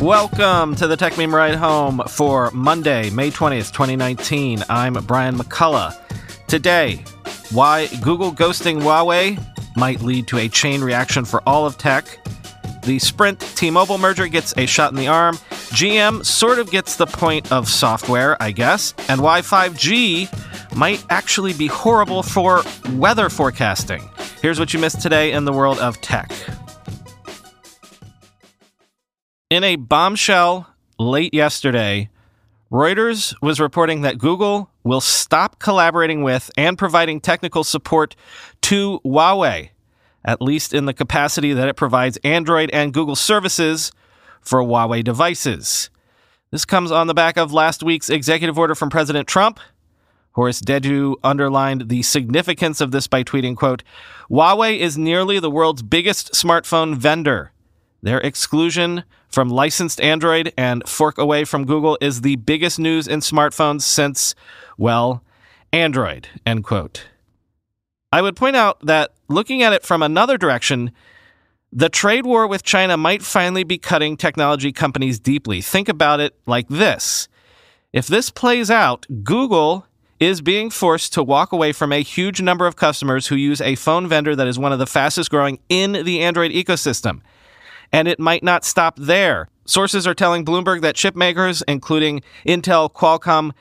Welcome to the Techmeme Ride Home for Monday, May 20th, 2019. I'm Brian McCullough. Today, why Google ghosting Huawei might lead to a chain reaction for all of tech. The Sprint T Mobile merger gets a shot in the arm. GM sort of gets the point of software, I guess. And why 5G might actually be horrible for weather forecasting. Here's what you missed today in the world of tech. In a bombshell late yesterday, Reuters was reporting that Google will stop collaborating with and providing technical support to Huawei, at least in the capacity that it provides Android and Google services for Huawei devices. This comes on the back of last week's executive order from President Trump. Horace Dediu underlined the significance of this by tweeting, quote, Huawei is nearly the world's biggest smartphone vendor. Their exclusion from licensed Android and fork away from Google is the biggest news in smartphones since, well, Android, end quote. I would point out that looking at it from another direction, the trade war with China might finally be cutting technology companies deeply. Think about it like this. If this plays out, Google is being forced to walk away from a huge number of customers who use a phone vendor that is one of the fastest growing in the Android ecosystem and it might not stop there. Sources are telling Bloomberg that chip makers, including Intel, Qualcomm,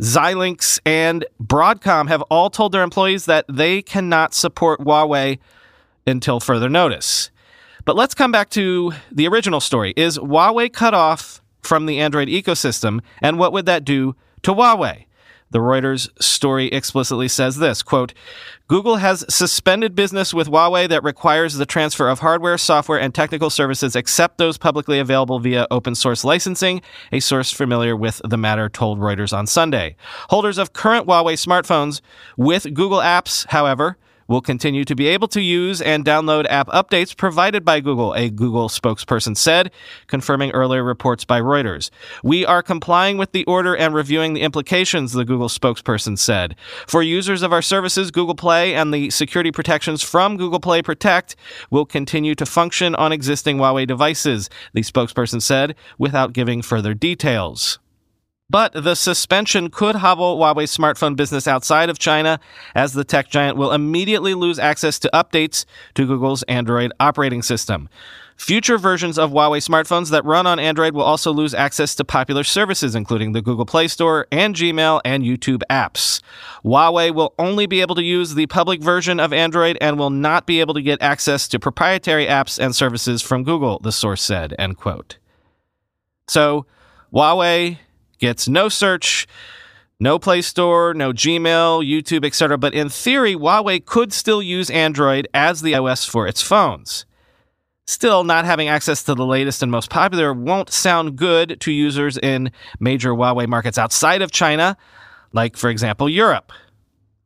Xilinx, and Broadcom, have all told their employees that they cannot support Huawei until further notice. But let's come back to the original story. Is Huawei cut off from the Android ecosystem, and what would that do to Huawei? The Reuters story explicitly says this quote, Google has suspended business with Huawei that requires the transfer of hardware, software, and technical services except those publicly available via open source licensing, a source familiar with the matter told Reuters on Sunday. Holders of current Huawei smartphones with Google apps, however, will continue to be able to use and download app updates provided by Google, a Google spokesperson said, confirming earlier reports by Reuters. We are complying with the order and reviewing the implications, the Google spokesperson said. For users of our services, Google Play and the security protections from Google Play Protect will continue to function on existing Huawei devices, the spokesperson said, without giving further details. But the suspension could hobble Huawei's smartphone business outside of China, as the tech giant will immediately lose access to updates to Google's Android operating system. Future versions of Huawei smartphones that run on Android will also lose access to popular services, including the Google Play Store and Gmail and YouTube apps. Huawei will only be able to use the public version of Android and will not be able to get access to proprietary apps and services from Google, the source said, end quote. So, Huawei gets no search, no Play Store, no Gmail, YouTube, etc. But in theory, Huawei could still use Android as the OS for its phones. Still, not having access to the latest and most popular won't sound good to users in major Huawei markets outside of China, like, for example, Europe.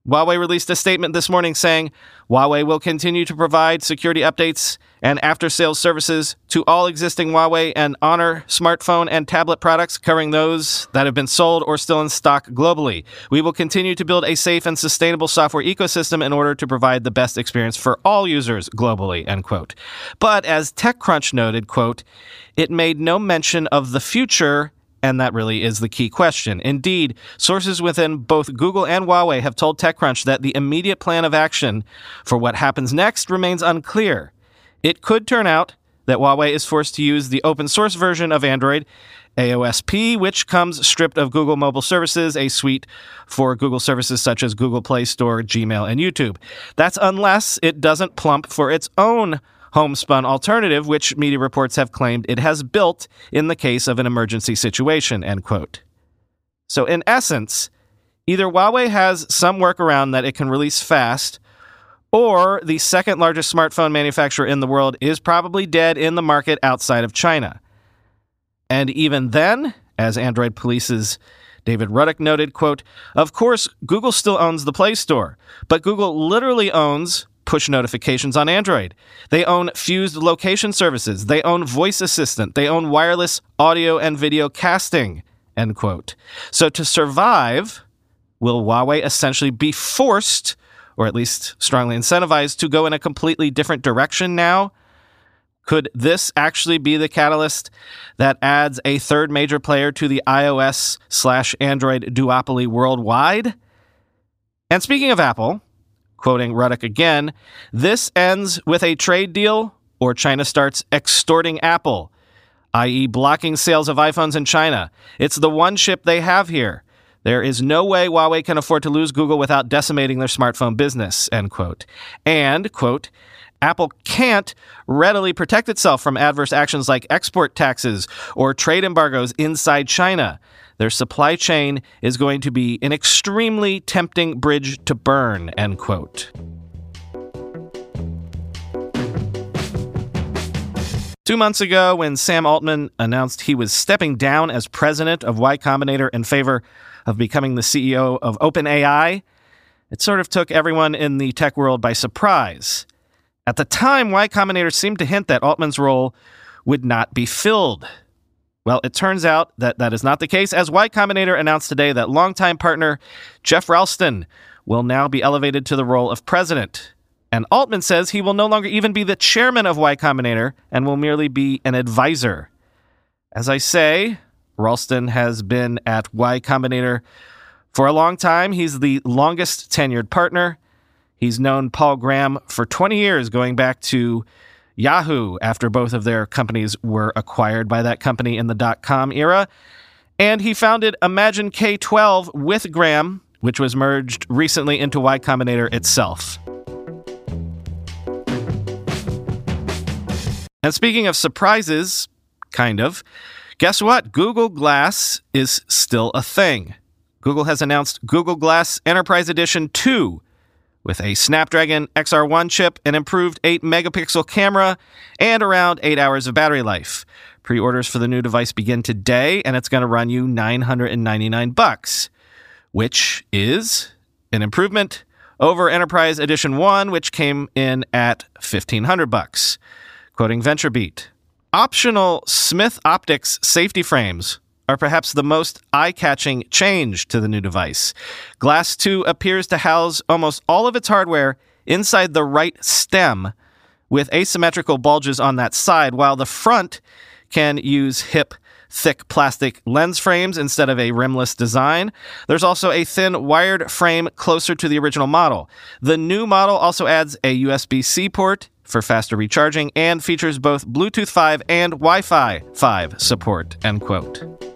Huawei released a statement this morning saying Huawei will continue to provide security updates and after sales services to all existing Huawei and Honor smartphone and tablet products, covering those that have been sold or still in stock globally. We will continue to build a safe and sustainable software ecosystem in order to provide the best experience for all users globally, end quote. But as TechCrunch noted, quote, it made no mention of the future and that really is the key question. Indeed, sources within both Google and Huawei have told TechCrunch that the immediate plan of action for what happens next remains unclear. It could turn out that Huawei is forced to use the open source version of Android, AOSP, which comes stripped of Google Mobile Services, a suite for Google services such as Google Play Store, Gmail, and YouTube. That's unless it doesn't plump for its own homespun alternative, which media reports have claimed it has built in the case of an emergency situation, end quote. So, in essence, either Huawei has some workaround that it can release fast, or the second largest smartphone manufacturer in the world is probably dead in the market outside of China. And even then, as Android Police's David Ruddock noted, quote, Of course, Google still owns the Play Store, but Google literally owns push notifications on Android. They own fused location services. They own voice assistant. They own wireless audio and video casting, end quote. So to survive, will Huawei essentially be forced, or at least strongly incentivized, to go in a completely different direction now? Could this actually be the catalyst that adds a third major player to the iOS slash Android duopoly worldwide? And speaking of Apple, quoting Ruddock again, this ends with a trade deal or China starts extorting Apple, i.e., blocking sales of iPhones in China. It's the one chip they have here. There is no way Huawei can afford to lose Google without decimating their smartphone business, end quote. And, quote, Apple can't readily protect itself from adverse actions like export taxes or trade embargoes inside China. Their supply chain is going to be an extremely tempting bridge to burn, end quote. Two months ago, when Sam Altman announced he was stepping down as president of Y Combinator in favor of becoming the CEO of OpenAI, it sort of took everyone in the tech world by surprise. At the time, Y Combinator seemed to hint that Altman's role would not be filled. Well, it turns out that that is not the case, as Y Combinator announced today that longtime partner Geoff Ralston will now be elevated to the role of president. And Altman says he will no longer even be the chairman of Y Combinator and will merely be an advisor. As I say, Ralston has been at Y Combinator for a long time. He's the longest tenured partner. He's known Paul Graham for 20 years, going back to Yahoo after both of their companies were acquired by that company in the dot com era. And he founded Imagine K12 with Graham, which was merged recently into Y Combinator itself. And speaking of surprises, kind of, guess what? Google Glass is still a thing. Google has announced Google Glass Enterprise Edition 2, with a Snapdragon XR1 chip, an improved 8 megapixel camera, and around 8 hours of battery life. Pre orders for the new device begin today, and it's going to run you 999 bucks, which is an improvement over Enterprise Edition 1, which came in at 1500 bucks. Quoting VentureBeat. Optional Smith Optics safety frames are perhaps the most eye catching change to the new device. Glass 2 appears to house almost all of its hardware inside the right stem with asymmetrical bulges on that side, while the front can use hip, thick plastic lens frames instead of a rimless design. There's also a thin wired frame closer to the original model. The new model also adds a USB C port for faster recharging and features both Bluetooth 5 and Wi-Fi 5 support, end quote.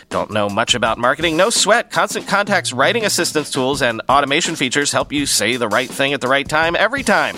Don't know much about marketing? No sweat. Constant Contact's writing assistance tools and automation features help you say the right thing at the right time every time.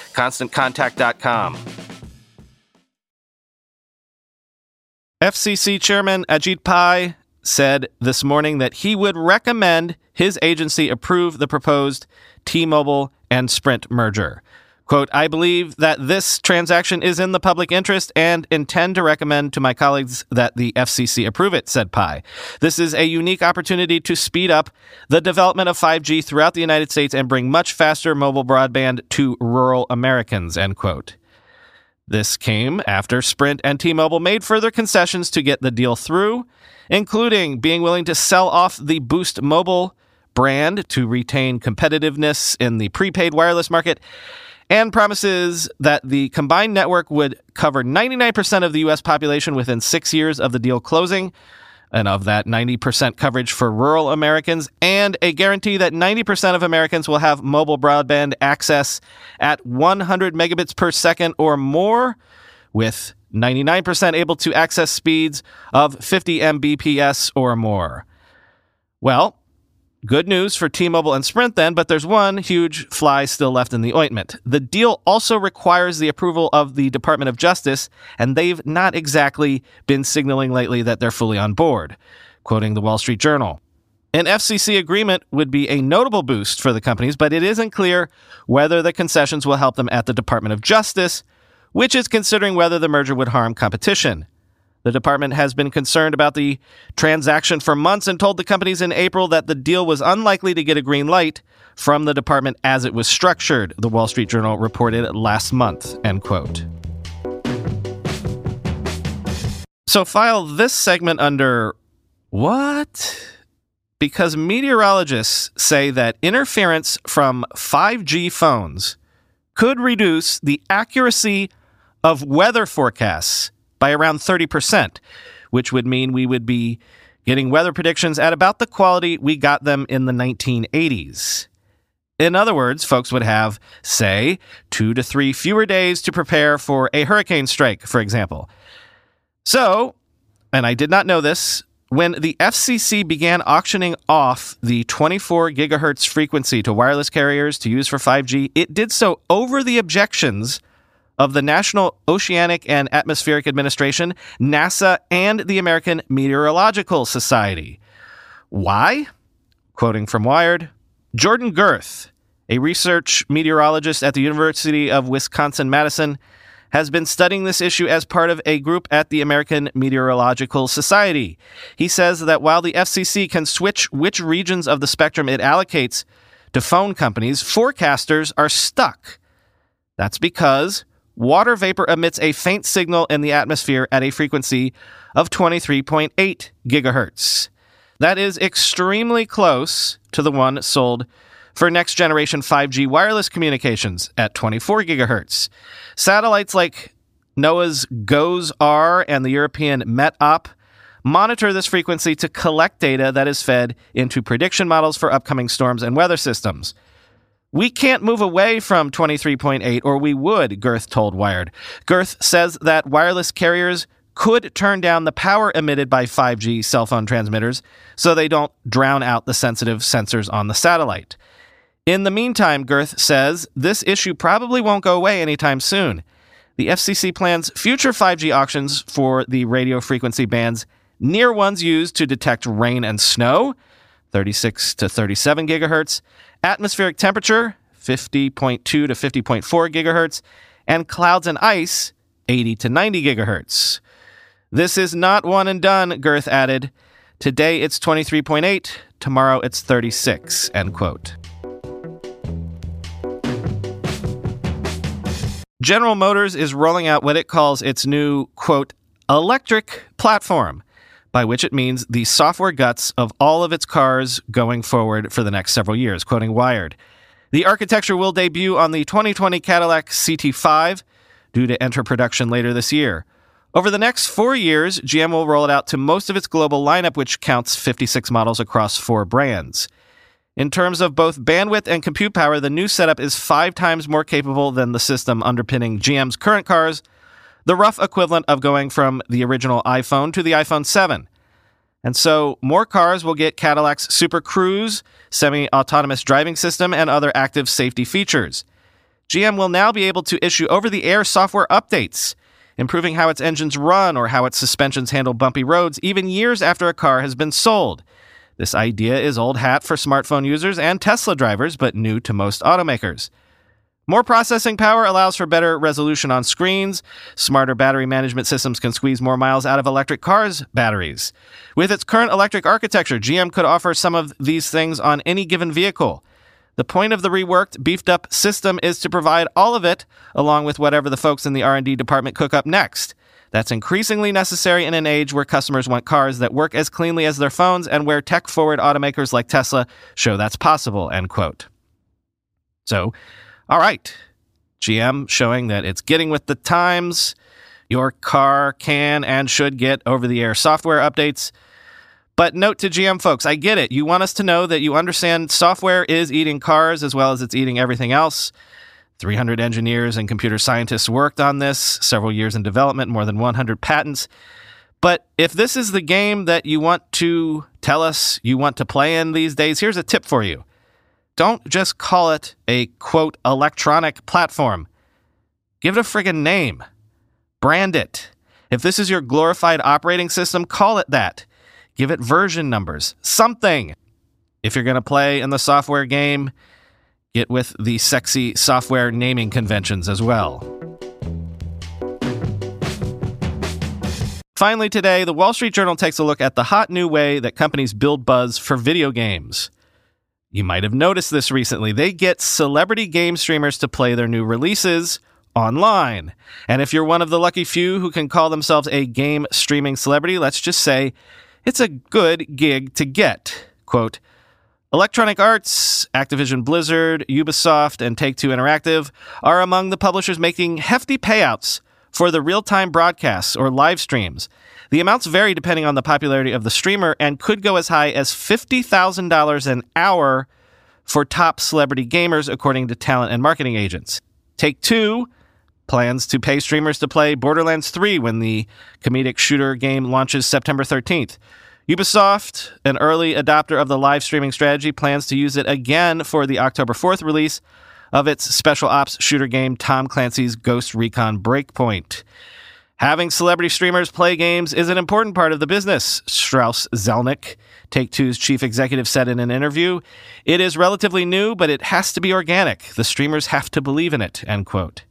ConstantContact.com. FCC Chairman Ajit Pai said this morning that he would recommend his agency approve the proposed T Mobile and Sprint merger. Quote, I believe that this transaction is in the public interest and intend to recommend to my colleagues that the FCC approve it, said Pai. This is a unique opportunity to speed up the development of 5G throughout the United States and bring much faster mobile broadband to rural Americans, end quote. This came after Sprint and T Mobile made further concessions to get the deal through, including being willing to sell off the Boost Mobile brand to retain competitiveness in the prepaid wireless market and promises that the combined network would cover 99% of the U.S. population within six years of the deal closing, and of that 90% coverage for rural Americans, and a guarantee that 90% of Americans will have mobile broadband access at 100 megabits per second or more, with 99% able to access speeds of 50 Mbps or more. Well, Good news for T Mobile and Sprint then, but there's one huge fly still left in the ointment. The deal also requires the approval of the Department of Justice, and they've not exactly been signaling lately that they're fully on board. Quoting the Wall Street Journal. An FCC agreement would be a notable boost for the companies, but it isn't clear whether the concessions will help them at the Department of Justice, which is considering whether the merger would harm competition. The department has been concerned about the transaction for months and told the companies in April that the deal was unlikely to get a green light from the department as it was structured, the Wall Street Journal reported last month, end quote. So file this segment under what? Because meteorologists say that interference from 5G phones could reduce the accuracy of weather forecasts by around 30%, which would mean we would be getting weather predictions at about the quality we got them in the 1980s. In other words, folks would have, say, two to three fewer days to prepare for a hurricane strike, for example. So, and I did not know this, when the FCC began auctioning off the 24 gigahertz frequency to wireless carriers to use for 5G, it did so over the objections of the National Oceanic and Atmospheric Administration, NASA, and the American Meteorological Society. Why? Quoting from Wired Jordan Gerth, a research meteorologist at the University of Wisconsin Madison, has been studying this issue as part of a group at the American Meteorological Society. He says that while the FCC can switch which regions of the spectrum it allocates to phone companies, forecasters are stuck. That's because water vapor emits a faint signal in the atmosphere at a frequency of 23.8 gigahertz. That is extremely close to the one sold for next generation 5G wireless communications at 24 gigahertz. Satellites like NOAA's GOES-R and the European METOP monitor this frequency to collect data that is fed into prediction models for upcoming storms and weather systems. We can't move away from 23.8, or we would, Gerth told Wired. Gerth says that wireless carriers could turn down the power emitted by 5G cell phone transmitters so they don't drown out the sensitive sensors on the satellite. In the meantime, Gerth says this issue probably won't go away anytime soon. The FCC plans future 5G auctions for the radio frequency bands near ones used to detect rain and snow 36 to 37 gigahertz, atmospheric temperature, 50.2 to 50.4 gigahertz, and clouds and ice, 80 to 90 gigahertz. This is not one and done, Gerth added. Today it's 23.8, tomorrow it's 36, end quote. General Motors is rolling out what it calls its new, quote, electric platform, by which it means the software guts of all of its cars going forward for the next several years, quoting Wired. The architecture will debut on the 2020 Cadillac CT5, due to enter production later this year. Over the next four years, GM will roll it out to most of its global lineup, which counts 56 models across four brands. In terms of both bandwidth and compute power, the new setup is five times more capable than the system underpinning GM's current cars, the rough equivalent of going from the original iPhone to the iPhone 7. And so, more cars will get Cadillac's Super Cruise, semi autonomous driving system, and other active safety features. GM will now be able to issue over the air software updates, improving how its engines run or how its suspensions handle bumpy roads, even years after a car has been sold. This idea is old hat for smartphone users and Tesla drivers, but new to most automakers. More processing power allows for better resolution on screens. Smarter battery management systems can squeeze more miles out of electric cars' batteries. With its current electric architecture, GM could offer some of these things on any given vehicle. The point of the reworked, beefed up system is to provide all of it along with whatever the folks in the R&D department cook up next. That's increasingly necessary in an age where customers want cars that work as cleanly as their phones and where tech-forward automakers like Tesla show that's possible, end quote. So, all right. GM showing that it's getting with the times. Your car can and should get over the air software updates. But note to GM folks, I get it. You want us to know that you understand software is eating cars as well as it's eating everything else. 300 engineers and computer scientists worked on this, several years in development, more than 100 patents. But if this is the game that you want to tell us you want to play in these days, here's a tip for you. Don't just call it a quote electronic platform. Give it a friggin' name. Brand it. If this is your glorified operating system, call it that. Give it version numbers, something. If you're going to play in the software game, get with the sexy software naming conventions as well. Finally, today, the Wall Street Journal takes a look at the hot new way that companies build buzz for video games. You might have noticed this recently. They get celebrity game streamers to play their new releases online. And if you're one of the lucky few who can call themselves a game streaming celebrity, let's just say it's a good gig to get. Quote, Electronic Arts, Activision Blizzard, Ubisoft, and Take Two Interactive are among the publishers making hefty payouts for the real time broadcasts or live streams. The amounts vary depending on the popularity of the streamer and could go as high as $50,000 an hour for top celebrity gamers, according to talent and marketing agents. Take Two plans to pay streamers to play Borderlands 3 when the comedic shooter game launches September 13th. Ubisoft, an early adopter of the live streaming strategy, plans to use it again for the October 4th release of its special ops shooter game Tom Clancy's Ghost Recon Breakpoint. Having celebrity streamers play games is an important part of the business, Strauss Zelnick, Take Two's chief executive, said in an interview. It is relatively new, but it has to be organic. The streamers have to believe in it, end quote.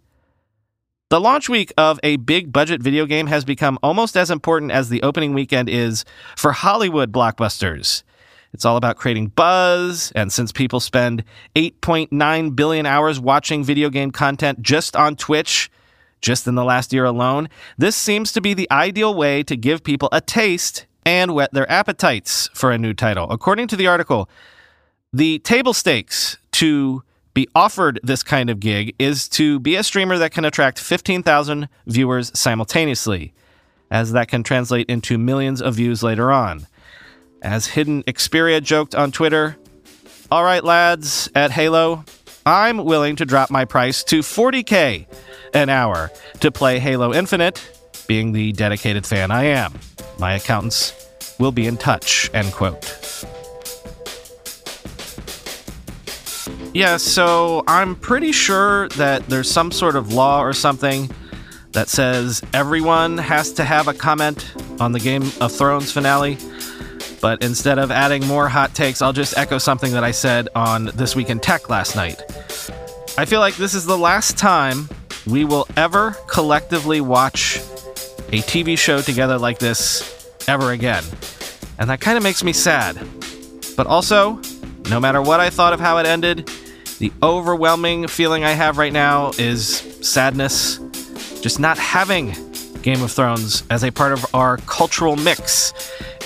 The launch week of a big budget video game has become almost as important as the opening weekend is for Hollywood blockbusters. It's all about creating buzz, and since people spend 8.9 billion hours watching video game content just on Twitch, just in the last year alone, this seems to be the ideal way to give people a taste and whet their appetites for a new title. According to the article, the table stakes to be offered this kind of gig is to be a streamer that can attract 15,000 viewers simultaneously, as that can translate into millions of views later on. As Hidden Xperia joked on Twitter, all right, lads, at Halo, I'm willing to drop my price to 40k an hour to play Halo Infinite, being the dedicated fan I am. My accountants will be in touch, end quote. Yeah, so I'm pretty sure that there's some sort of law or something that says everyone has to have a comment on the Game of Thrones finale. But instead of adding more hot takes, I'll just echo something that I said on This Week in Tech last night. I feel like this is the last time we will ever collectively watch a TV show together like this ever again. And that kind of makes me sad. But also, no matter what I thought of how it ended, the overwhelming feeling I have right now is sadness. Just not having Game of Thrones as a part of our cultural mix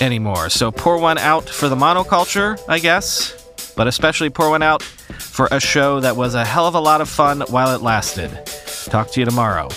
anymore. So pour one out for the monoculture, I guess, but especially pour one out for a show that was a hell of a lot of fun while it lasted. Talk to you tomorrow.